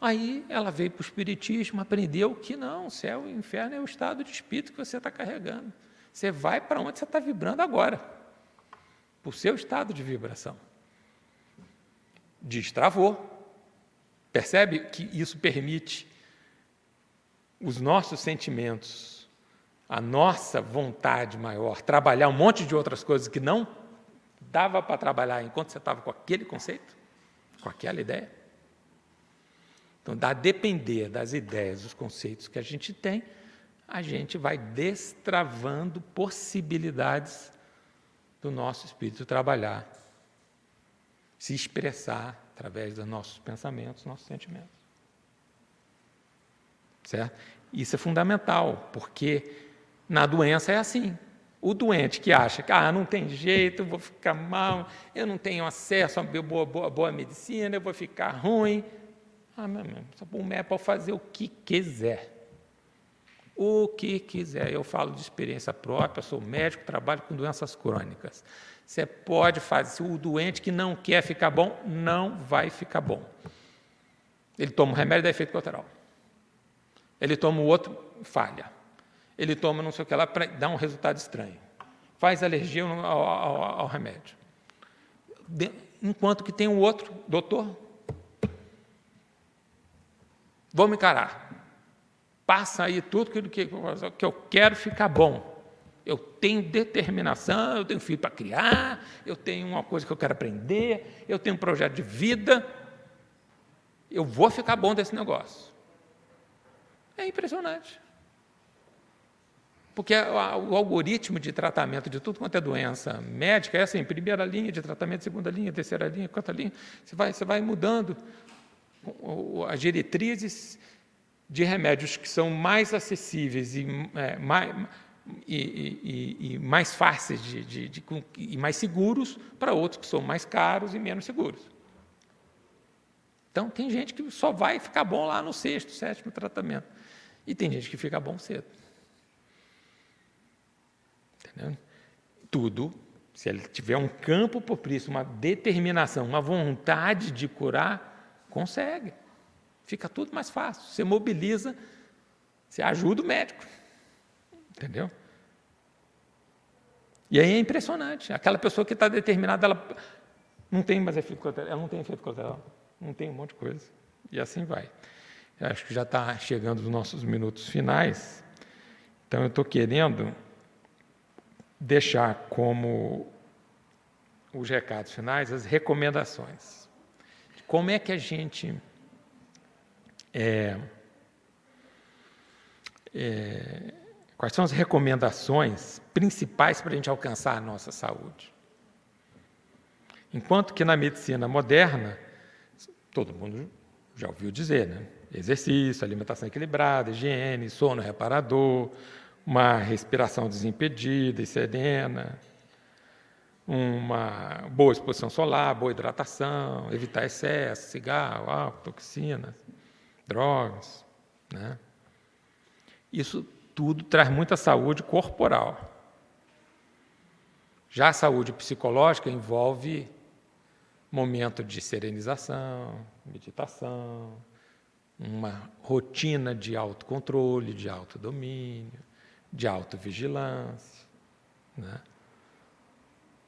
S2: Aí ela veio para o Espiritismo, aprendeu que não, céu e inferno é o estado de espírito que você está carregando. Você vai para onde você está vibrando agora, para o seu estado de vibração. Destravou. Percebe que isso permite os nossos sentimentos, a nossa vontade maior, trabalhar um monte de outras coisas que não dava para trabalhar enquanto você estava com aquele conceito, com aquela ideia. Então, a depender das ideias, dos conceitos que a gente tem, a gente vai destravando possibilidades do nosso espírito trabalhar, se expressar através dos nossos pensamentos, nossos sentimentos. Certo? Isso é fundamental, porque na doença é assim. O doente que acha que ah, não tem jeito, vou ficar mal, eu não tenho acesso a boa, boa, boa medicina, eu vou ficar ruim. Ah, meu irmão, médico pode fazer o que quiser. O que quiser. Eu falo de experiência própria, sou médico, trabalho com doenças crônicas. Você pode fazer. O doente que não quer ficar bom, não vai ficar bom. Ele toma um remédio, dá efeito colateral. Ele toma o outro, falha. Ele toma não sei o que lá, dá um resultado estranho. Faz alergia ao, ao, ao remédio. De, enquanto que tem o outro, doutor, vamos encarar. Passa aí tudo que, que eu quero ficar bom. Eu tenho determinação, eu tenho filho para criar, eu tenho uma coisa que eu quero aprender, eu tenho um projeto de vida. Eu vou ficar bom desse negócio. É impressionante. Porque o algoritmo de tratamento de tudo quanto é doença médica é assim, primeira linha de tratamento, segunda linha, terceira linha, quarta linha, você vai, você vai mudando as diretrizes de remédios que são mais acessíveis e, é, mais, e, e, e, mais fáceis de, de, de, e mais seguros para outros que são mais caros e menos seguros. Então, tem gente que só vai ficar bom lá no sexto, sétimo tratamento. E tem gente que fica bom cedo. Entendeu? Tudo, se ele tiver um campo propício, uma determinação, uma vontade de curar, consegue. Fica tudo mais fácil. Você mobiliza, você ajuda o médico. Entendeu? E aí é impressionante. Aquela pessoa que está determinada, ela não tem mais efeito colateral, ela não tem efeito colateral, não tem um monte de coisa. E assim vai. Eu acho que já está chegando os nossos minutos finais. Então eu estou querendo deixar como os recados finais as recomendações. Como é que a gente é, é, quais são as recomendações principais para a gente alcançar a nossa saúde? Enquanto que na medicina moderna, todo mundo já ouviu dizer, né? Exercício, alimentação equilibrada, higiene, sono reparador, uma respiração desimpedida e serena, uma boa exposição solar, boa hidratação, evitar excesso, cigarro, álcool, toxinas drogas. Né? Isso tudo traz muita saúde corporal. Já a saúde psicológica envolve momento de serenização, meditação, uma rotina de autocontrole, de autodomínio, de autovigilância. Né?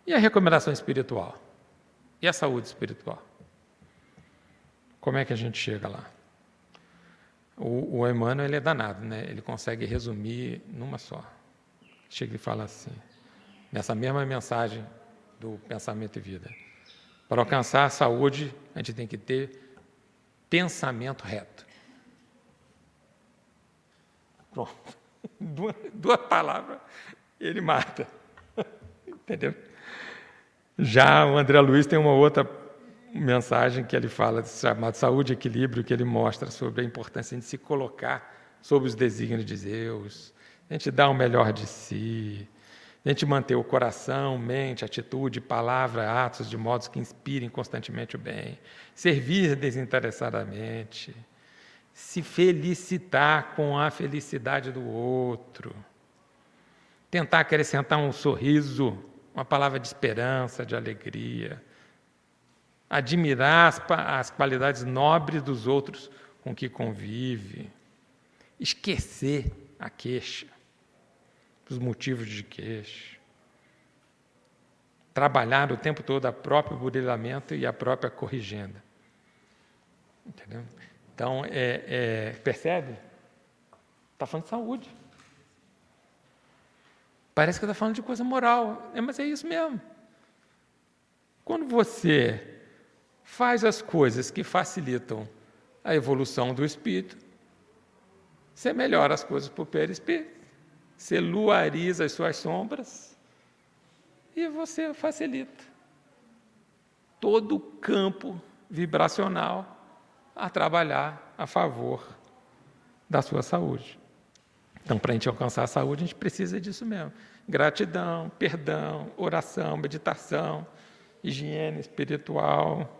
S2: E a recomendação espiritual? E a saúde espiritual? Como é que a gente chega lá? O, o Emmanuel ele é danado, né? ele consegue resumir numa só. Chega e fala assim, nessa mesma mensagem do pensamento e vida. Para alcançar a saúde, a gente tem que ter pensamento reto. Pronto. [laughs] Duas, duas palavras, ele mata. [laughs] Entendeu? Já o André Luiz tem uma outra mensagem que ele fala, chamada Saúde e Equilíbrio, que ele mostra sobre a importância de se colocar sob os desígnios de Deus, a gente dar o melhor de si, a gente manter o coração, mente, atitude, palavra, atos de modos que inspirem constantemente o bem, servir desinteressadamente, se felicitar com a felicidade do outro, tentar acrescentar um sorriso, uma palavra de esperança, de alegria, admirar as, as qualidades nobres dos outros com que convive, esquecer a queixa os motivos de queixa. Trabalhar o tempo todo a próprio burilamento e a própria corrigenda. Entendeu? Então, é, é, percebe? Está falando de saúde. Parece que está falando de coisa moral, é, mas é isso mesmo. Quando você faz as coisas que facilitam a evolução do espírito, você melhora as coisas para o perispírito você luariza as suas sombras e você facilita todo o campo vibracional a trabalhar a favor da sua saúde. Então, para a gente alcançar a saúde, a gente precisa disso mesmo: gratidão, perdão, oração, meditação, higiene espiritual.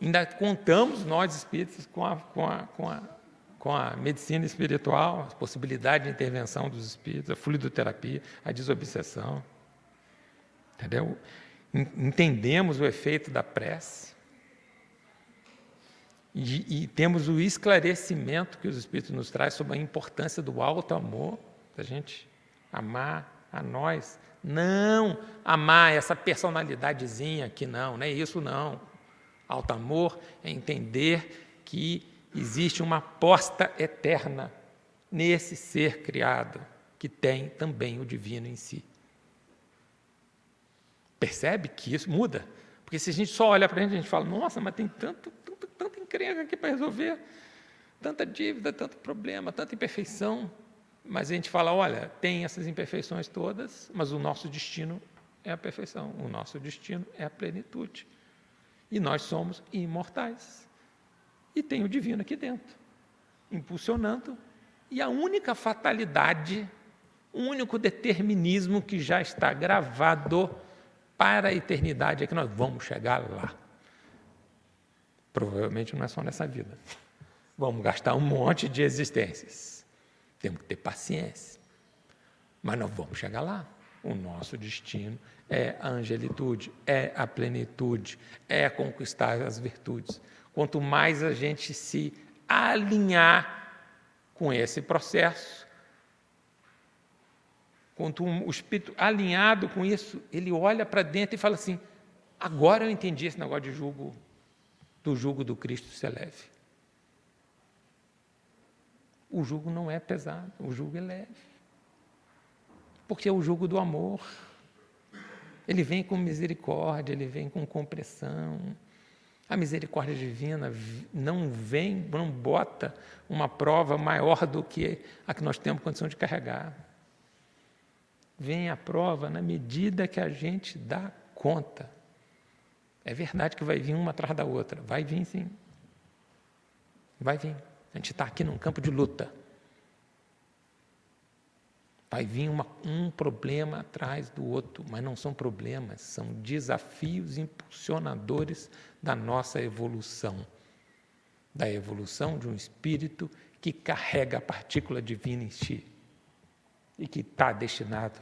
S2: Ainda contamos, nós espíritos, com a, com a, com a com a medicina espiritual, a possibilidade de intervenção dos espíritos, a fluidoterapia, a desobsessão. Entendeu? Entendemos o efeito da prece e, e temos o esclarecimento que os espíritos nos trazem sobre a importância do alto amor, da gente amar a nós, não amar essa personalidadezinha que não, não é isso não. Alto amor é entender que existe uma aposta eterna nesse ser criado, que tem também o divino em si. Percebe que isso muda? Porque se a gente só olha para a gente, a gente fala, nossa, mas tem tanto, tanta encrenca aqui para resolver, tanta dívida, tanto problema, tanta imperfeição. Mas a gente fala, olha, tem essas imperfeições todas, mas o nosso destino é a perfeição, o nosso destino é a plenitude. E nós somos imortais. E tem o divino aqui dentro, impulsionando. E a única fatalidade, o único determinismo que já está gravado para a eternidade é que nós vamos chegar lá. Provavelmente não é só nessa vida. Vamos gastar um monte de existências. Temos que ter paciência. Mas nós vamos chegar lá. O nosso destino é a angelitude, é a plenitude, é conquistar as virtudes. Quanto mais a gente se alinhar com esse processo, quanto o espírito alinhado com isso, ele olha para dentro e fala assim: agora eu entendi esse negócio de jugo, do jugo do Cristo ser leve. O jugo não é pesado, o jugo é leve. Porque é o jugo do amor. Ele vem com misericórdia, ele vem com compressão, a misericórdia divina não vem, não bota uma prova maior do que a que nós temos condição de carregar. Vem a prova na medida que a gente dá conta. É verdade que vai vir uma atrás da outra. Vai vir sim. Vai vir. A gente está aqui num campo de luta. Vai vir uma, um problema atrás do outro, mas não são problemas, são desafios impulsionadores da nossa evolução, da evolução de um espírito que carrega a partícula divina em si e que está destinado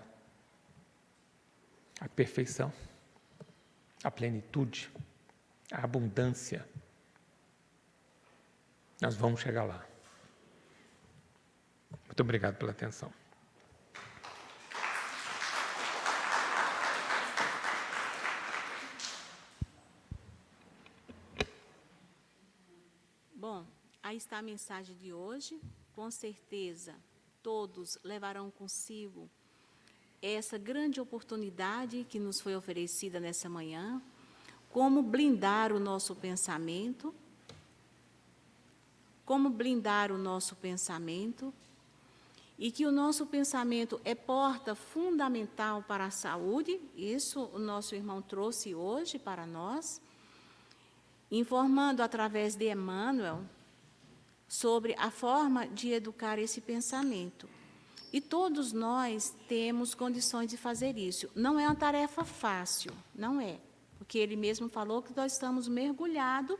S2: à perfeição. A plenitude, a abundância. Nós vamos chegar lá. Muito obrigado pela atenção.
S1: Bom, aí está a mensagem de hoje. Com certeza, todos levarão consigo essa grande oportunidade que nos foi oferecida nessa manhã, como blindar o nosso pensamento, como blindar o nosso pensamento, e que o nosso pensamento é porta fundamental para a saúde, isso o nosso irmão trouxe hoje para nós, informando através de Emmanuel sobre a forma de educar esse pensamento. E todos nós temos condições de fazer isso. Não é uma tarefa fácil, não é. Porque ele mesmo falou que nós estamos mergulhados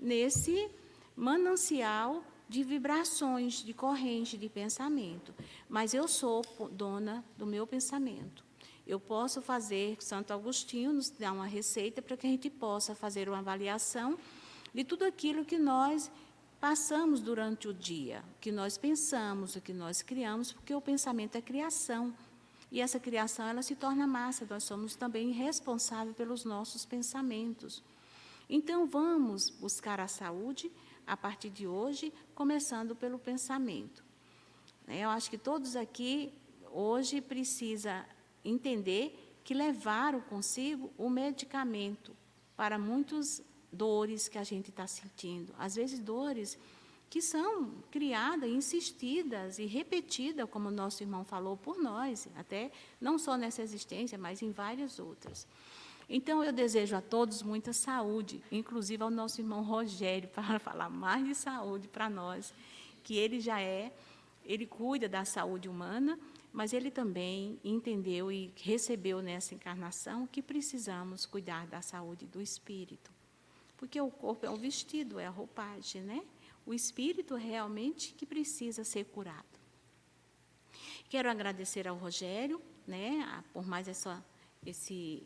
S1: nesse manancial de vibrações, de corrente de pensamento. Mas eu sou dona do meu pensamento. Eu posso fazer, Santo Agostinho nos dá uma receita para que a gente possa fazer uma avaliação de tudo aquilo que nós passamos durante o dia, o que nós pensamos, o que nós criamos, porque o pensamento é criação. E essa criação ela se torna massa, nós somos também responsáveis pelos nossos pensamentos. Então vamos buscar a saúde a partir de hoje, começando pelo pensamento. Eu acho que todos aqui hoje precisa entender que levaram consigo o medicamento para muitos dores que a gente está sentindo. Às vezes, dores que são criadas, insistidas e repetidas, como o nosso irmão falou, por nós, até não só nessa existência, mas em várias outras. Então, eu desejo a todos muita saúde, inclusive ao nosso irmão Rogério, [laughs] para falar mais de saúde para nós, que ele já é, ele cuida da saúde humana, mas ele também entendeu e recebeu nessa encarnação que precisamos cuidar da saúde do espírito. Porque o corpo é o vestido, é a roupagem, né? O espírito realmente que precisa ser curado. Quero agradecer ao Rogério, né, por mais essa, esse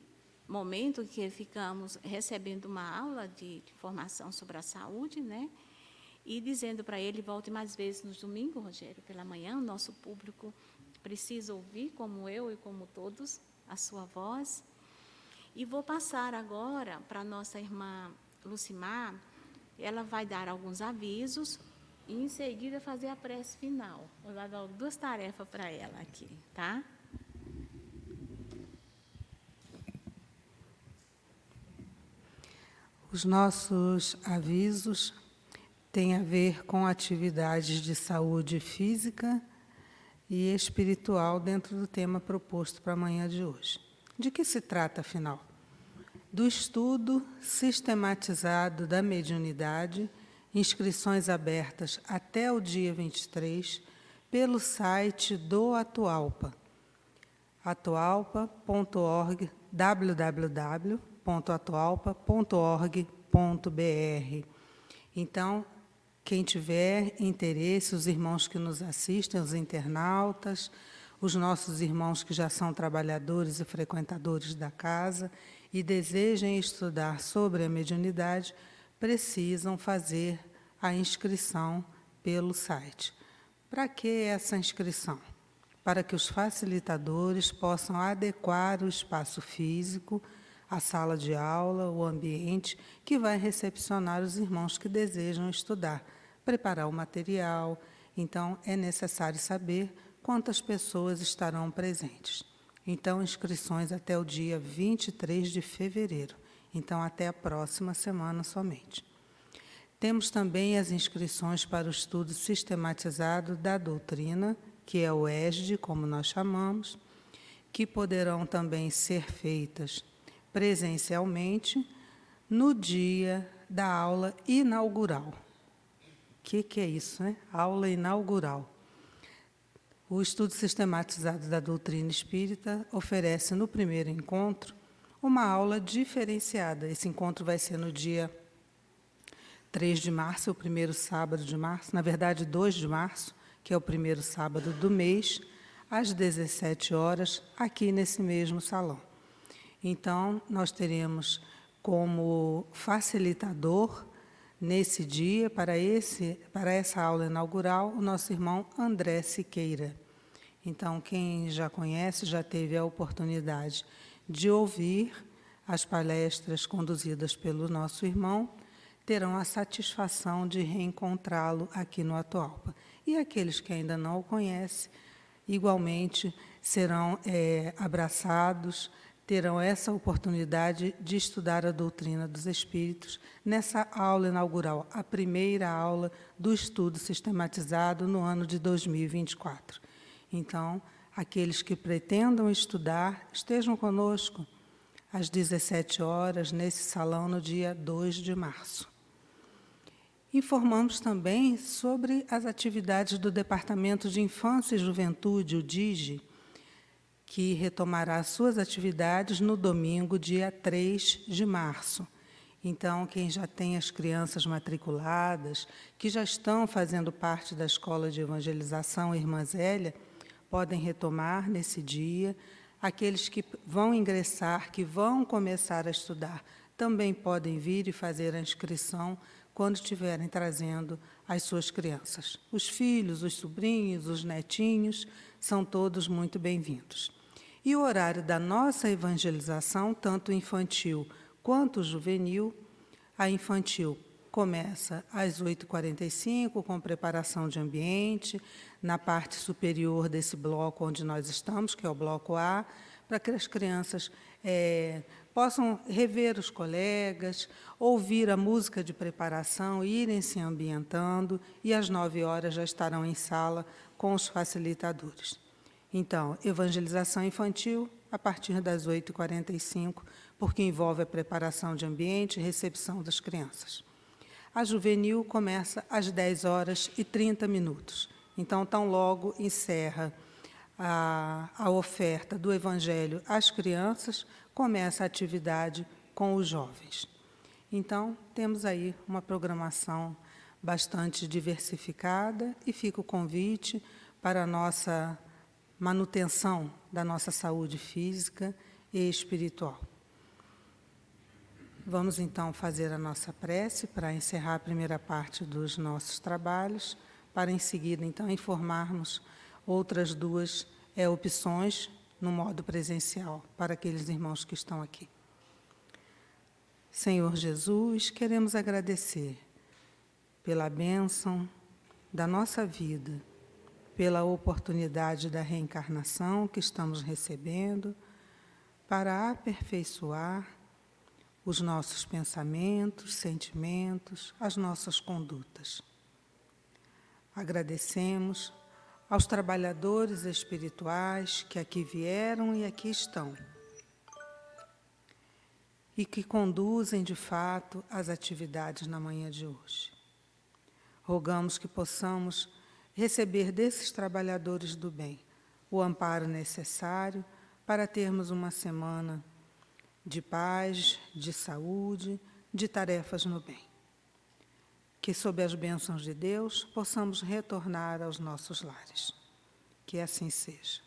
S1: momento que ficamos recebendo uma aula de, de formação sobre a saúde, né? E dizendo para ele, volte mais vezes nos domingos, Rogério, pela manhã, o nosso público precisa ouvir, como eu e como todos, a sua voz. E vou passar agora para a nossa irmã Lucimar, ela vai dar alguns avisos e em seguida fazer a prece final. Vou dar duas tarefas para ela aqui, tá?
S3: Os nossos avisos têm a ver com atividades de saúde física e espiritual dentro do tema proposto para a manhã de hoje. De que se trata, afinal? Do estudo sistematizado da mediunidade, inscrições abertas até o dia 23, pelo site do Atualpa, atualpa.org, www.atualpa.org.br. Então, quem tiver interesse, os irmãos que nos assistem, os internautas, os nossos irmãos que já são trabalhadores e frequentadores da casa e desejem estudar sobre a mediunidade, precisam fazer a inscrição pelo site. Para que essa inscrição? Para que os facilitadores possam adequar o espaço físico, a sala de aula, o ambiente que vai recepcionar os irmãos que desejam estudar, preparar o material. Então, é necessário saber quantas pessoas estarão presentes. Então, inscrições até o dia 23 de fevereiro. Então, até a próxima semana somente. Temos também as inscrições para o estudo sistematizado da doutrina, que é o ESD, como nós chamamos, que poderão também ser feitas presencialmente no dia da aula inaugural. O que, que é isso, né? Aula inaugural. O estudo sistematizado da doutrina espírita oferece, no primeiro encontro, uma aula diferenciada. Esse encontro vai ser no dia 3 de março, o primeiro sábado de março, na verdade, 2 de março, que é o primeiro sábado do mês, às 17 horas, aqui nesse mesmo salão. Então, nós teremos como facilitador nesse dia, para, esse, para essa aula inaugural, o nosso irmão André Siqueira. Então, quem já conhece, já teve a oportunidade de ouvir as palestras conduzidas pelo nosso irmão, terão a satisfação de reencontrá-lo aqui no Atualpa. E aqueles que ainda não o conhecem, igualmente serão é, abraçados, terão essa oportunidade de estudar a doutrina dos Espíritos nessa aula inaugural, a primeira aula do estudo sistematizado no ano de 2024. Então, aqueles que pretendam estudar, estejam conosco às 17 horas nesse salão no dia 2 de março. Informamos também sobre as atividades do Departamento de Infância e Juventude, o DIGE, que retomará suas atividades no domingo, dia 3 de março. Então, quem já tem as crianças matriculadas, que já estão fazendo parte da Escola de Evangelização Irmã Zélia, podem retomar nesse dia. Aqueles que vão ingressar, que vão começar a estudar, também podem vir e fazer a inscrição quando estiverem trazendo as suas crianças. Os filhos, os sobrinhos, os netinhos, são todos muito bem-vindos. E o horário da nossa evangelização, tanto infantil quanto juvenil, a infantil começa às 8h45, com preparação de ambiente, na parte superior desse bloco onde nós estamos, que é o bloco A, para que as crianças é, possam rever os colegas, ouvir a música de preparação, irem se ambientando, e às nove horas já estarão em sala com os facilitadores. Então, evangelização infantil, a partir das 8h45, porque envolve a preparação de ambiente e recepção das crianças. A juvenil começa às 10 horas e 30 minutos. Então, tão logo encerra a, a oferta do Evangelho às crianças, começa a atividade com os jovens. Então, temos aí uma programação bastante diversificada e fica o convite para a nossa manutenção da nossa saúde física e espiritual. Vamos então fazer a nossa prece para encerrar a primeira parte dos nossos trabalhos, para em seguida então informarmos outras duas é, opções no modo presencial para aqueles irmãos que estão aqui. Senhor Jesus, queremos agradecer pela bênção da nossa vida, pela oportunidade da reencarnação que estamos recebendo para aperfeiçoar os nossos pensamentos, sentimentos, as nossas condutas. Agradecemos aos trabalhadores espirituais que aqui vieram e aqui estão e que conduzem de fato as atividades na manhã de hoje. Rogamos que possamos receber desses trabalhadores do bem o amparo necessário para termos uma semana de paz, de saúde, de tarefas no bem que, sob as bênçãos de Deus, possamos retornar aos nossos lares. Que assim seja.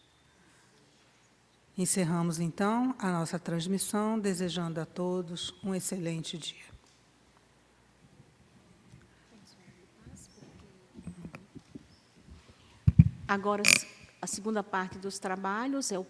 S3: Encerramos então a nossa transmissão, desejando a todos um excelente dia.
S1: Agora, a segunda parte dos trabalhos é o